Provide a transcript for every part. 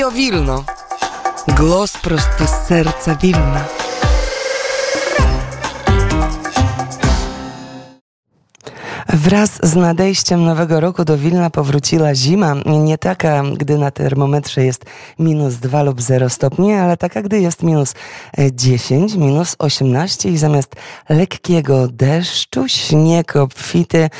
Radio Wilno. Głos prosto z serca Wilna. Wraz z nadejściem nowego roku do Wilna powróciła zima. Nie taka, gdy na termometrze jest minus 2 lub 0 stopni, ale taka, gdy jest minus 10, minus 18 i zamiast lekkiego deszczu, śnieg obfity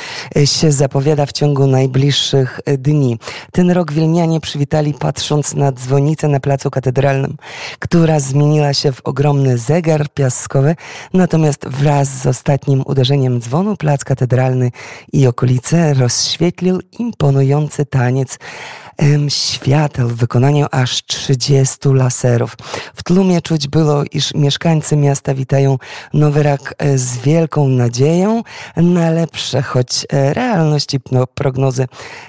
się zapowiada w ciągu najbliższych dni. Ten rok wilnianie przywitali patrząc na dzwonicę na Placu Katedralnym, która zmieniła się w ogromny zegar piaskowy, natomiast wraz z ostatnim uderzeniem dzwonu Plac Katedralny i okolice rozświetlił imponujący taniec świateł w wykonaniu aż 30 laserów. W tłumie czuć było, iż mieszkańcy miasta witają nowy rok e, z wielką nadzieją na lepsze, choć e, realność i no, prognozy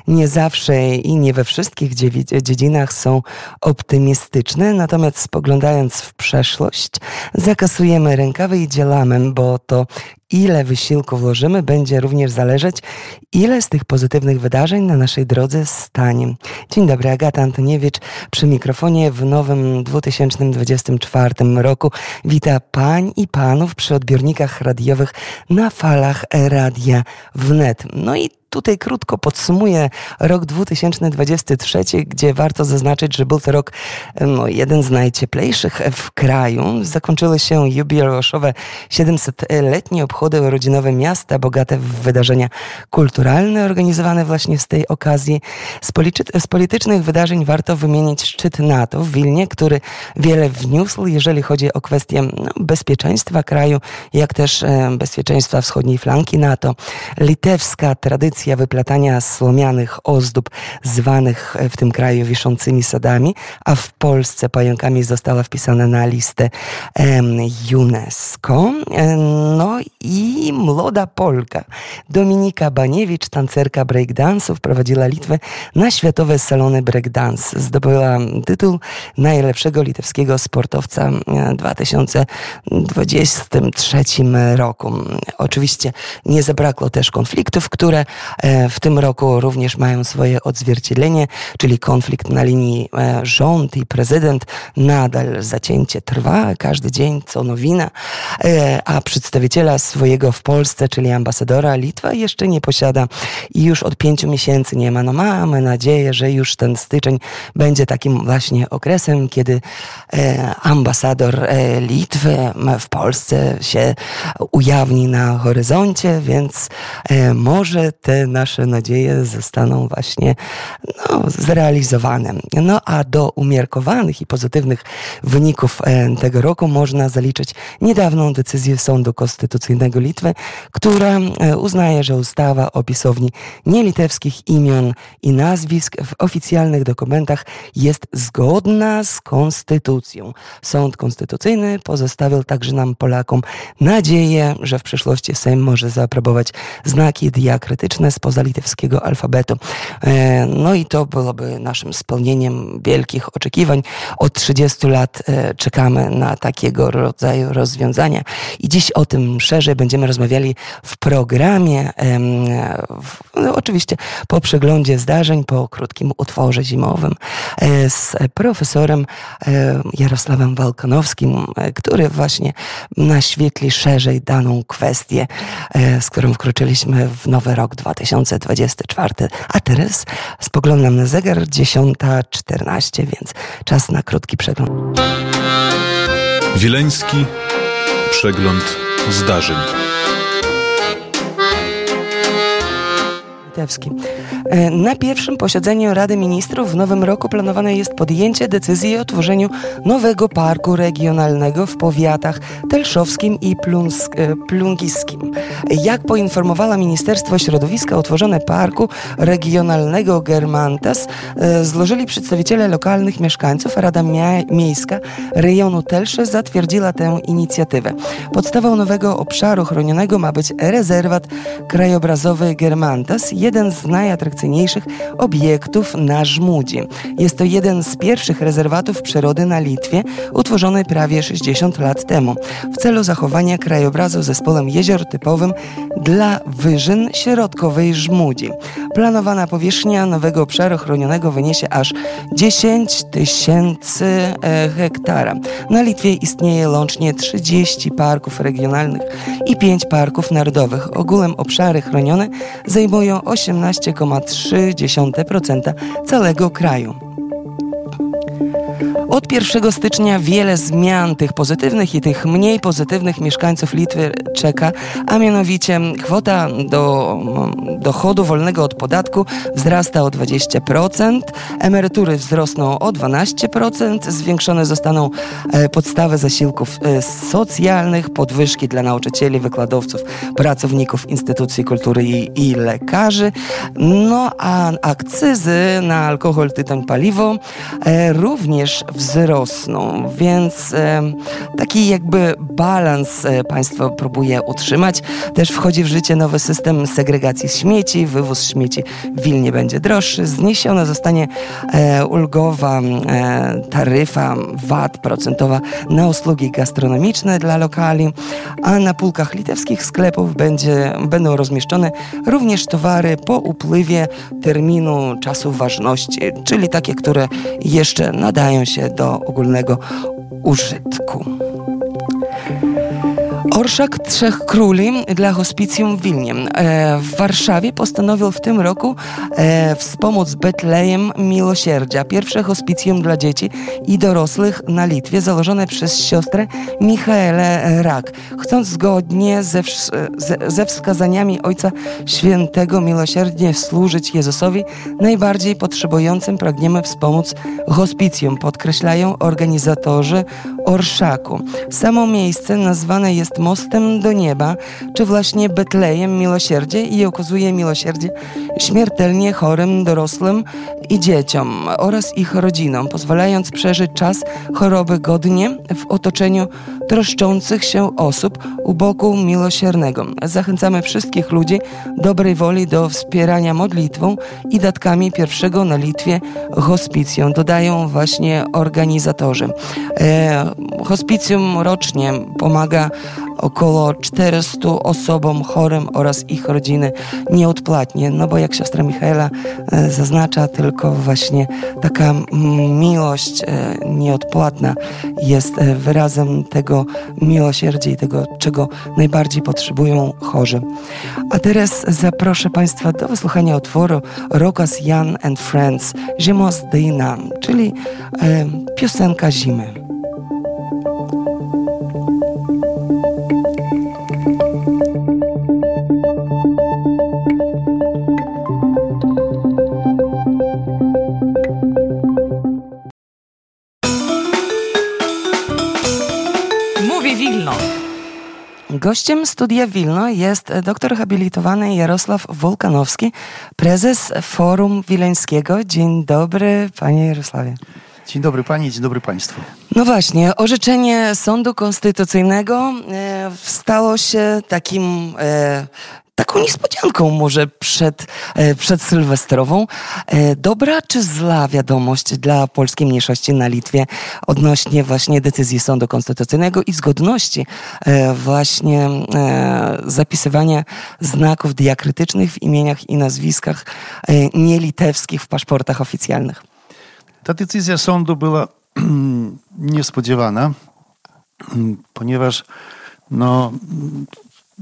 nie zawsze i nie we wszystkich dziedzinach są optymistyczne, natomiast spoglądając w przeszłość, zakasujemy rękawy i działamy, bo to ile wysiłku włożymy, będzie również zależeć, ile z tych pozytywnych wydarzeń na naszej drodze stanie. Dzień dobry, Agata Antoniewicz przy mikrofonie w nowym 2024 roku. Wita pań i panów przy odbiornikach radiowych na falach Radia Wnet. No i tutaj krótko podsumuję rok 2023, gdzie warto zaznaczyć, że był to rok no, jeden z najcieplejszych w kraju. Zakończyły się jubileuszowe 700-letnie obchody urodzinowe miasta, bogate w wydarzenia kulturalne organizowane właśnie z tej okazji. Z, z politycznych wydarzeń warto wymienić szczyt NATO w Wilnie, który wiele wniósł, jeżeli chodzi o kwestię no, bezpieczeństwa kraju, jak też e, bezpieczeństwa wschodniej flanki NATO. Litewska tradycja tradycja wyplatania słomianych ozdób zwanych w tym kraju wiszącymi sadami, a w Polsce pająkami została wpisana na listę UNESCO. No i młoda Polka Dominika Baniewicz, tancerka breakdance'u, wprowadziła Litwę na światowe salony breakdance. Zdobyła tytuł najlepszego litewskiego sportowca w 2023 roku. Oczywiście nie zabrakło też konfliktów, które E, w tym roku również mają swoje odzwierciedlenie, czyli konflikt na linii e, rząd i prezydent. Nadal zacięcie trwa, każdy dzień co nowina, e, a przedstawiciela swojego w Polsce, czyli ambasadora Litwa jeszcze nie posiada i już od pięciu miesięcy nie ma. No mamy nadzieję, że już ten styczeń będzie takim właśnie okresem, kiedy ambasador Litwy w Polsce się ujawni na horyzoncie, więc może te nasze nadzieje zostaną właśnie no, zrealizowane. No a do umiarkowanych i pozytywnych wyników e, tego roku można zaliczyć niedawną decyzję Sądu Konstytucyjnego Litwy, która e, uznaje, że ustawa o pisowni nielitewskich imion i nazwisk w oficjalnych dokumentach jest zgodna z konstytucją. Sąd Konstytucyjny pozostawił także nam, Polakom, nadzieję, że w przyszłości Sejm może zaaprobować znaki diakrytyczne spoza litewskiego alfabetu. E, no i to byłoby naszym spełnieniem wielkich oczekiwań. Od 30 lat e, czekamy na takiego rodzaju rozwiązania i dziś o tym szerzej będziemy rozmawiali w programie, no oczywiście po przeglądzie zdarzeń, po krótkim utworze zimowym e, z profesorem Jarosławem Walkanowskim, który właśnie naświetli szerzej daną kwestię, z którą wkroczyliśmy w nowy rok 2020. 2024. A teraz spoglądam na zegar 10.14, więc czas na krótki przegląd. Wileński przegląd zdarzeń. E, na pierwszym posiedzeniu Rady Ministrów w nowym roku planowane jest podjęcie decyzji o tworzeniu nowego parku regionalnego w powiatach telszowskim i e, plungiskim. Jak poinformowała Ministerstwo Środowiska, utworzone parku regionalnego Germantas e, złożyli przedstawiciele lokalnych mieszkańców, a Rada Miejska rejonu Telsze zatwierdziła tę inicjatywę. Podstawą nowego obszaru chronionego ma być rezerwat krajobrazowy Germantas, jeden z najatrakcyjniejszych obiektów na Żmudzi. Jest to jeden z pierwszych rezerwatów przyrody na Litwie, utworzony prawie 60 lat temu, w celu zachowania krajobrazu zespołem jezior typowym dla wyżyn środkowej Żmudzi. Planowana powierzchnia nowego obszaru chronionego wyniesie aż 10 tysięcy e, hektara. Na Litwie istnieje łącznie 30 parków regionalnych i 5 parków narodowych. Ogółem obszary chronione zajmują 18,3% całego kraju. Od 1 stycznia wiele zmian tych pozytywnych i tych mniej pozytywnych mieszkańców Litwy czeka, a mianowicie kwota do dochodu wolnego od podatku wzrasta o 20%, emerytury wzrosną o 12%, zwiększone zostaną e, podstawy zasiłków e, socjalnych, podwyżki dla nauczycieli, wykładowców, pracowników instytucji kultury i, i lekarzy, no a akcyzy na alkohol, tytoń, paliwo e, również wzrosną, więc e, taki jakby balans e, państwo próbuje utrzymać. Też wchodzi w życie nowy system segregacji śmieci, wywóz śmieci w Wilnie będzie droższy, zniesiona zostanie e, ulgowa taryfa VAT procentowa na usługi gastronomiczne dla lokali, a na półkach litewskich sklepów będzie, będą rozmieszczone również towary po upływie terminu czasu ważności, czyli takie, które jeszcze nadają się do ogólnego użytku. Orszak Trzech Króli dla hospicjum w Wilnie. E, w Warszawie postanowił w tym roku e, wspomóc Betlejem Miłosierdzia, pierwsze hospicjum dla dzieci i dorosłych na Litwie, założone przez siostrę Michaelę Rak. Chcąc zgodnie ze, ze wskazaniami Ojca Świętego miłosierdzie służyć Jezusowi, najbardziej potrzebującym pragniemy wspomóc hospicjum, podkreślają organizatorzy Orszaku. Samo miejsce nazwane jest mostem do nieba, czy właśnie Betlejem miłosierdzie i okazuje miłosierdzie śmiertelnie chorym dorosłym i dzieciom oraz ich rodzinom, pozwalając przeżyć czas choroby godnie w otoczeniu troszczących się osób u boku miłosiernego. Zachęcamy wszystkich ludzi dobrej woli do wspierania modlitwą i datkami pierwszego na Litwie hospicjum, dodają właśnie organizatorzy. E, hospicjum rocznie pomaga około 400 osobom chorym oraz ich rodziny nieodpłatnie, no bo jak siostra Michaela e, zaznacza, tylko właśnie taka miłość e, nieodpłatna jest e, wyrazem tego miłosierdzia i tego, czego najbardziej potrzebują chorzy. A teraz zaproszę Państwa do wysłuchania utworu Rokas Jan and Friends Zimos Dyna, czyli piosenka zimy. Gościem studia Wilno jest doktor habilitowany Jarosław Wolkanowski, prezes Forum Wileńskiego. Dzień dobry, panie Jarosławie. Dzień dobry pani, dzień dobry państwu. No właśnie, orzeczenie Sądu Konstytucyjnego e, stało się takim e, taką niespodzianką może przed, e, przed Sylwestrową. E, dobra czy zła wiadomość dla polskiej mniejszości na Litwie odnośnie właśnie decyzji Sądu Konstytucyjnego i zgodności e, właśnie zapisywania znaków diakrytycznych w imieniach i nazwiskach nielitewskich w paszportach oficjalnych? Ta decyzja sądu była niespodziewana, ponieważ no,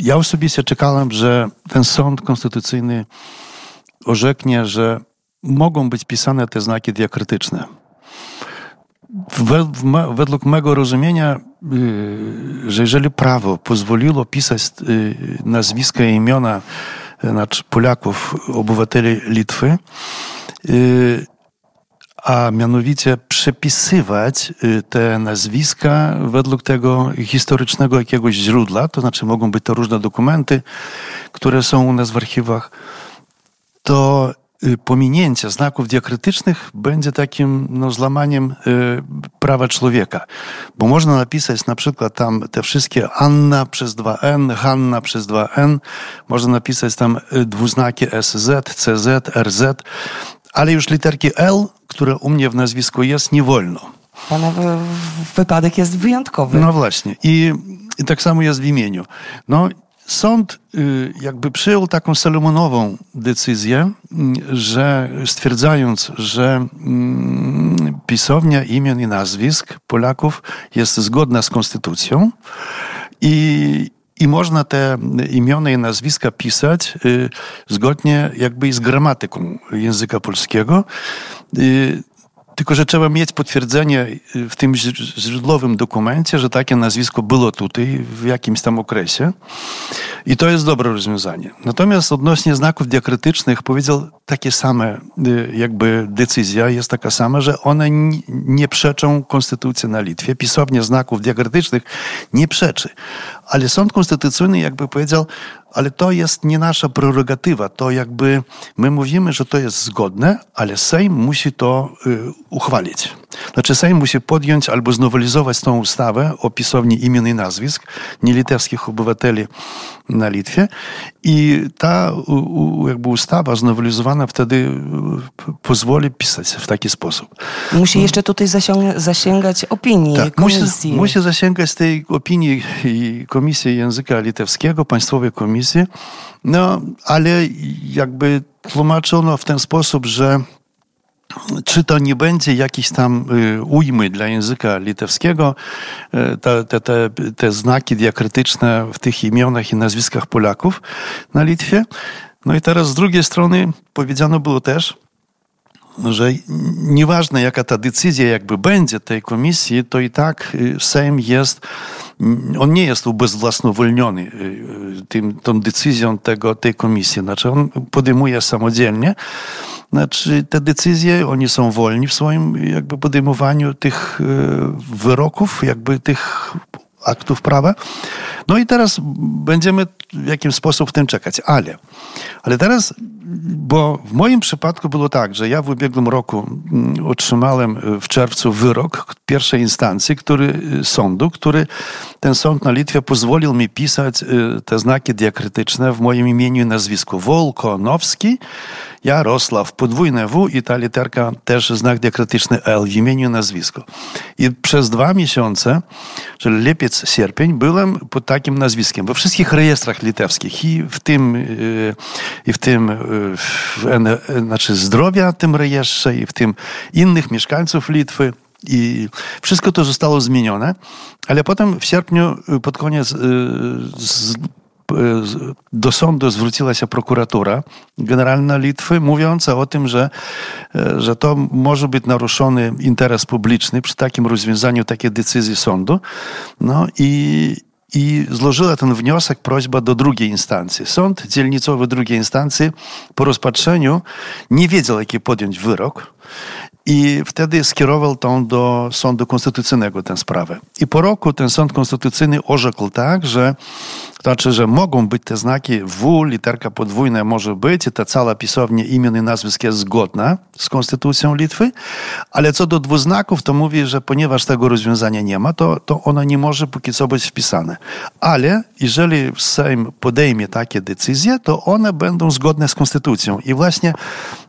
ja osobiście czekałem, że ten sąd konstytucyjny orzeknie, że mogą być pisane te znaki diakrytyczne. Według mego rozumienia, y, że jeżeli prawo pozwoliło pisać y, nazwiska i imiona znaczy Polaków, obywateli Litwy, y, a mianowicie przepisywać y, te nazwiska według tego historycznego jakiegoś źródła, to znaczy mogą być to różne dokumenty, które są u nas w archiwach, to y, pominięcie znaków diakrytycznych będzie takim no, złamaniem y, prawa człowieka. Bo można napisać na przykład tam te wszystkie Anna przez 2N, Hanna przez 2N, można napisać tam dwuznaki SZ, CZ, RZ, ale już literki L, które u mnie w nazwisku jest, nie wolno. Pana wypadek jest wyjątkowy. No właśnie. I, I tak samo jest w imieniu. No Sąd y, jakby przyjął taką Salomonową decyzję, że stwierdzając, że pisownia imion i nazwisk Polaków jest zgodna z konstytucją i, i można te imiona i nazwiska pisać y, zgodnie jakby z gramatyką języka polskiego. Y, tylko, że trzeba mieć potwierdzenie y, w tym źródłowym dokumencie, że takie nazwisko było tutaj w jakimś tam okresie. I to jest dobre rozwiązanie. Natomiast odnośnie znaków diakrytycznych powiedział takie same, y, jakby decyzja jest taka sama, że one nie przeczą konstytucji na Litwie. Pisownia znaków diakrytycznych nie przeczy. Ale sąd konstytucyjny jakby powiedział, ale to jest nie nasza prerogatywa. To jakby my mówimy, że to jest zgodne, ale Sejm musi to y, uchwalić. Znaczy Sejm musi podjąć albo znowelizować tą ustawę o pisowni imion i nazwisk nielitewskich obywateli na Litwie i ta u, jakby ustawa znowelizowana wtedy y, pozwoli pisać w taki sposób. Musi jeszcze tutaj zasięgać opinii tak, komisji. Musi, musi zasięgać tej opinii Komisji Języka Litewskiego, Państwowej Komisji, no ale jakby tłumaczono w ten sposób, że czy to nie będzie jakiś tam y, ujmy dla języka litewskiego, y, te, te, te, te znaki diakrytyczne w tych imionach i nazwiskach Polaków na Litwie. No i teraz z drugiej strony powiedziano było też, że nieważne jaka ta decyzja jakby będzie tej komisji, to i tak y, Sejm jest, on nie jest ubezwłasnowolniony tym, tą decyzją tego, tej komisji. Znaczy on podejmuje samodzielnie znaczy, te decyzje, oni są wolni w swoim jakby podejmowaniu tych wyroków, jakby tych aktów prawa. No i teraz będziemy w jakiś sposób w tym czekać. Ale, ale teraz, bo w moim przypadku było tak, że ja w ubiegłym roku mm, otrzymałem w czerwcu wyrok pierwszej instancji, który, sądu, który ten sąd na Litwie pozwolił mi pisać y, te znaki diakrytyczne w moim imieniu i nazwisku. Wolkonowski, Jarosław, podwójne W i ta literka też znak diakrytyczny L w imieniu i nazwisku. I przez dwa miesiące, czyli lipiec, sierpień, byłem pod takim nazwiskiem we wszystkich rejestrach litewskich i w tym, y, i w tym y, w, znaczy zdrowia tym rejestrze i w tym innych mieszkańców Litwy. I wszystko to zostało zmienione, ale potem w sierpniu, y, pod koniec, do sądu zwróciła się prokuratura generalna Litwy, mówiąca o tym, że, że to może być naruszony interes publiczny przy takim rozwiązaniu takiej decyzji sądu. No i, i złożyła ten wniosek, prośba do drugiej instancji. Sąd dzielnicowy drugiej instancji po rozpatrzeniu nie wiedział, jaki podjąć wyrok i wtedy skierował tą do Sądu Konstytucyjnego tę sprawę. I po roku ten Sąd Konstytucyjny orzekł tak, że znaczy, że mogą być te znaki W, literka podwójna może być i ta cała pisownia imion i nazwisk jest zgodna z Konstytucją Litwy, ale co do dwuznaków, to mówi, że ponieważ tego rozwiązania nie ma, to, to ona nie może póki co być wpisane. Ale jeżeli Sejm podejmie takie decyzje, to one będą zgodne z Konstytucją. I właśnie,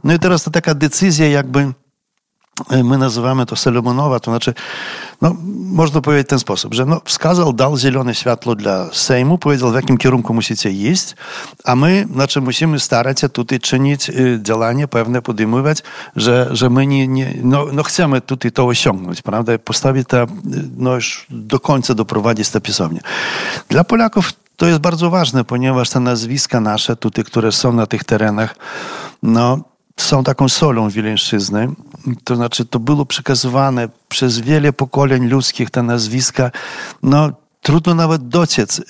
no i teraz to taka decyzja jakby my nazywamy to Salomonowa, to znaczy, no, można powiedzieć w ten sposób, że no, wskazał, dał zielone światło dla Sejmu, powiedział, w jakim kierunku musicie iść, a my, znaczy, musimy starać się tutaj czynić y, działania pewne, podejmować, że, że my nie, nie no, no, chcemy tutaj to osiągnąć, prawda, postawić to, no już do końca doprowadzić tę pisownię. Dla Polaków to jest bardzo ważne, ponieważ te nazwiska nasze tutaj, które są na tych terenach, no, są taką solą Wileńszczyzny. To znaczy, to było przekazywane przez wiele pokoleń ludzkich, te nazwiska. No, Trudno nawet dociec,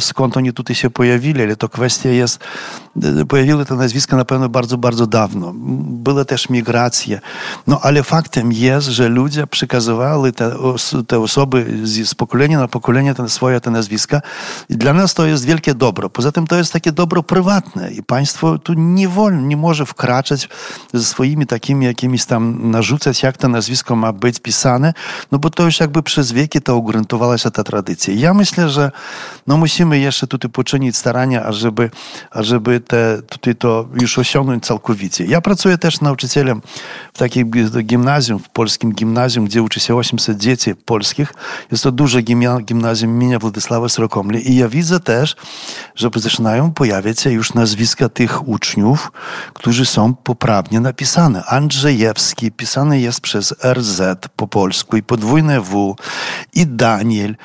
skąd oni tutaj się pojawili, ale to kwestia jest, pojawiły te nazwiska na pewno bardzo, bardzo dawno. Były też migracje. No ale faktem jest, że ludzie przekazywali te, te osoby z, z pokolenia na pokolenie te swoje te nazwiska i dla nas to jest wielkie dobro. Poza tym to jest takie dobro prywatne i państwo tu nie wolno, nie może wkraczać ze swoimi takimi jakimiś tam narzucać, jak to nazwisko ma być pisane, no bo to już jakby przez wieki to ugruntowała się ta tradycja. Ja myślę, że no musimy jeszcze tutaj poczynić starania, ażeby, ażeby te, tutaj to już osiągnąć całkowicie. Ja pracuję też nauczycielem w takim gimnazjum, w polskim gimnazjum, gdzie uczy się 800 dzieci polskich. Jest to duże gimnazjum imienia Władysława Srokomli i ja widzę też, że zaczynają pojawiać się już nazwiska tych uczniów, którzy są poprawnie napisane. Andrzejewski pisany jest przez RZ po polsku i podwójne W i Daniel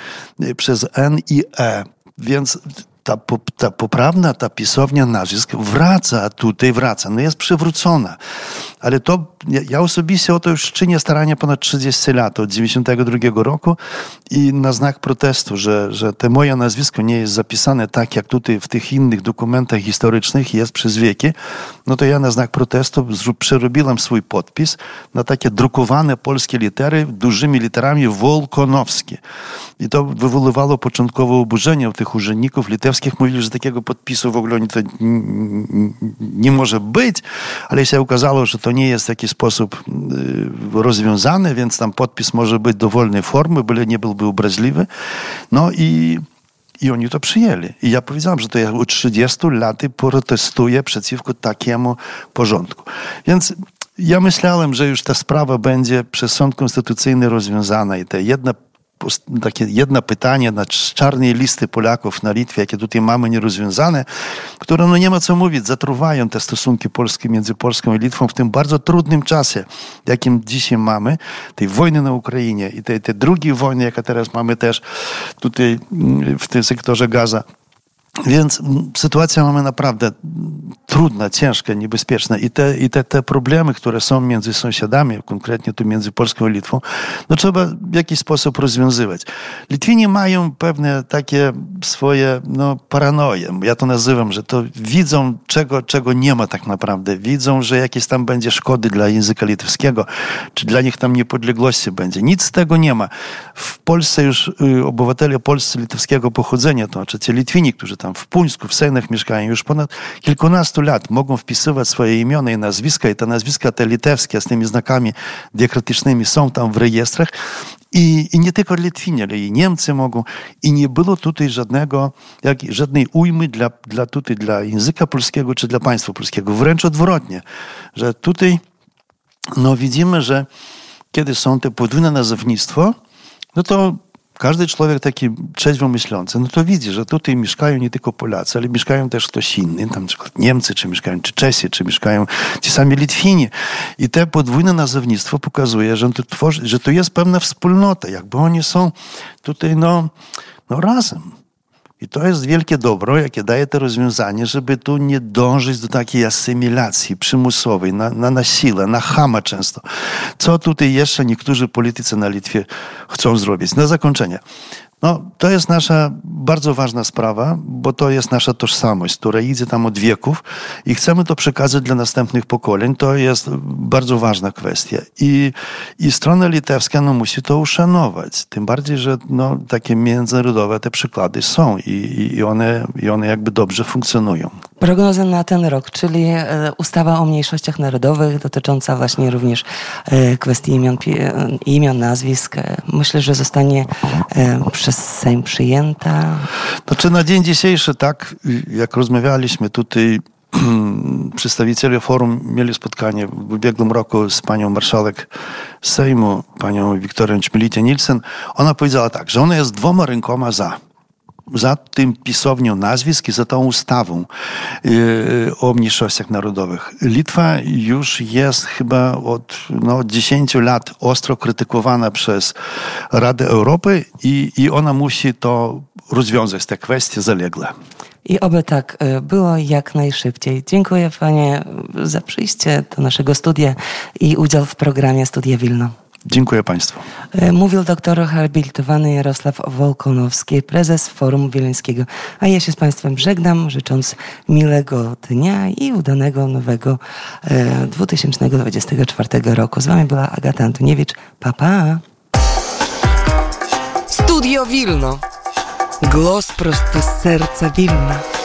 przez N i E. Więc ta, ta poprawna, ta pisownia nazwisk wraca tutaj, wraca, no jest przywrócona. Ale to, ja, osobiście o to już czynię starania ponad 30 lat, od 92 roku i na znak protestu, że, że te moje nazwisko nie jest zapisane tak, jak tutaj w tych innych dokumentach historycznych jest przez wieki, no to ja na znak protestu przerobiłem swój podpis na takie drukowane polskie litery dużymi literami Wolkonowskie. I to wywoływało początkowe oburzenie u tych urzędników litewskich. Mówili, że takiego podpisu w ogóle to nie może być, ale się okazało, że to nie jest w taki sposób y, rozwiązane, więc tam podpis może być dowolnej formy, byle nie byłby obraźliwy. No i i oni to przyjęli. I ja powiedziałem, że to ja od 30 lat protestuję przeciwko takiemu porządku. Więc ja myślałem, że już ta sprawa będzie przez sąd konstytucyjny rozwiązana i te jedna takie jedno pytanie na czarnej listy Polaków na Litwie, jakie tutaj mamy nierozwiązane, które no nie ma co mówić, zatruwają te stosunki polskie między Polską i Litwą w tym bardzo trudnym czasie, jakim dzisiaj mamy, tej wojny na Ukrainie i tej, tej drugiej wojny, jaka teraz mamy też tutaj mm, w tym sektorze Gaza. Więc sytuacja mamy naprawdę trudna, ciężka, niebezpieczna i te, i te, te problemy, które są między sąsiadami, konkretnie tu między Polską i Litwą, no trzeba w jakiś sposób rozwiązywać. Litwini mają pewne takie swoje no, paranoje. Ja to nazywam, że to widzą czego, czego nie ma tak naprawdę. Widzą, że jakieś tam będzie szkody dla języka litewskiego, czy dla nich tam niepodległości będzie. Nic z tego nie ma. W Polsce już y, obywatele polscy litewskiego pochodzenia, to znaczy ci Litwini, którzy tam w Puńsku, w Sejnach mieszkają już ponad kilkunastu lat, mogą wpisywać swoje imiona i nazwiska i te nazwiska te litewskie z tymi znakami diakrytycznymi są tam w rejestrach i, I, nie tylko Litwini, ale i Niemcy mogą. I nie było tutaj żadnego, jak, żadnej ujmy dla, dla, tutaj, dla języka polskiego czy dla państwa polskiego. Wręcz odwrotnie, że tutaj no, widzimy, że kiedy są te podwójne nazewnictwo, no to każdy człowiek taki trzeźwo myślący, no to widzi, że tutaj mieszkają nie tylko Polacy, ale mieszkają też ktoś inny, tam na przykład Niemcy, czy mieszkają czy Czesi, czy mieszkają ci sami Litwini. I te podwójne nazewnictwo pokazuje, że to, tworzy, że to jest pewna wspólnota, jakby oni są tutaj no, no razem. I to jest wielkie dobro, jakie daje to rozwiązanie, żeby tu nie dążyć do takiej asymilacji przymusowej, na, na, na siłę, na chama często. Co tutaj jeszcze niektórzy politycy na Litwie chcą zrobić? Na zakończenie. No, to jest nasza bardzo ważna sprawa, bo to jest nasza tożsamość, która idzie tam od wieków i chcemy to przekazać dla następnych pokoleń. To jest bardzo ważna kwestia. I, i strona litewska no, musi to uszanować. Tym bardziej, że no, takie międzynarodowe te przykłady są i, i, one, i one jakby dobrze funkcjonują. Prognozy na ten rok, czyli e, ustawa o mniejszościach narodowych dotycząca właśnie również e, kwestii imion, imion nazwisk. E, myślę, że zostanie przez Sejm przyjęta. Znaczy na dzień dzisiejszy, tak, jak rozmawialiśmy tutaj, przedstawiciele forum mieli spotkanie w ubiegłym roku z panią marszałek Sejmu, panią Wiktorią Ćmilicie-Nielsen. Ona powiedziała tak, że ona jest dwoma rękoma za za tym pisownią nazwisk i za tą ustawą yy, o mniejszościach narodowych. Litwa już jest chyba od no, 10 lat ostro krytykowana przez Radę Europy i, i ona musi to rozwiązać, te kwestie zaległe. I oby tak y, było jak najszybciej. Dziękuję Panie za przyjście do naszego studia i udział w programie Studia Wilno. Dziękuję Państwu. E, mówił doktor habilitowany Jarosław Wolkonowski, prezes Forum Wileńskiego. A ja się z Państwem żegnam, życząc miłego dnia i udanego nowego e, 2024 roku. Z Wami była Agata Antoniewicz. Pa, pa. Studio Wilno. Głos prosto z serca Wilna.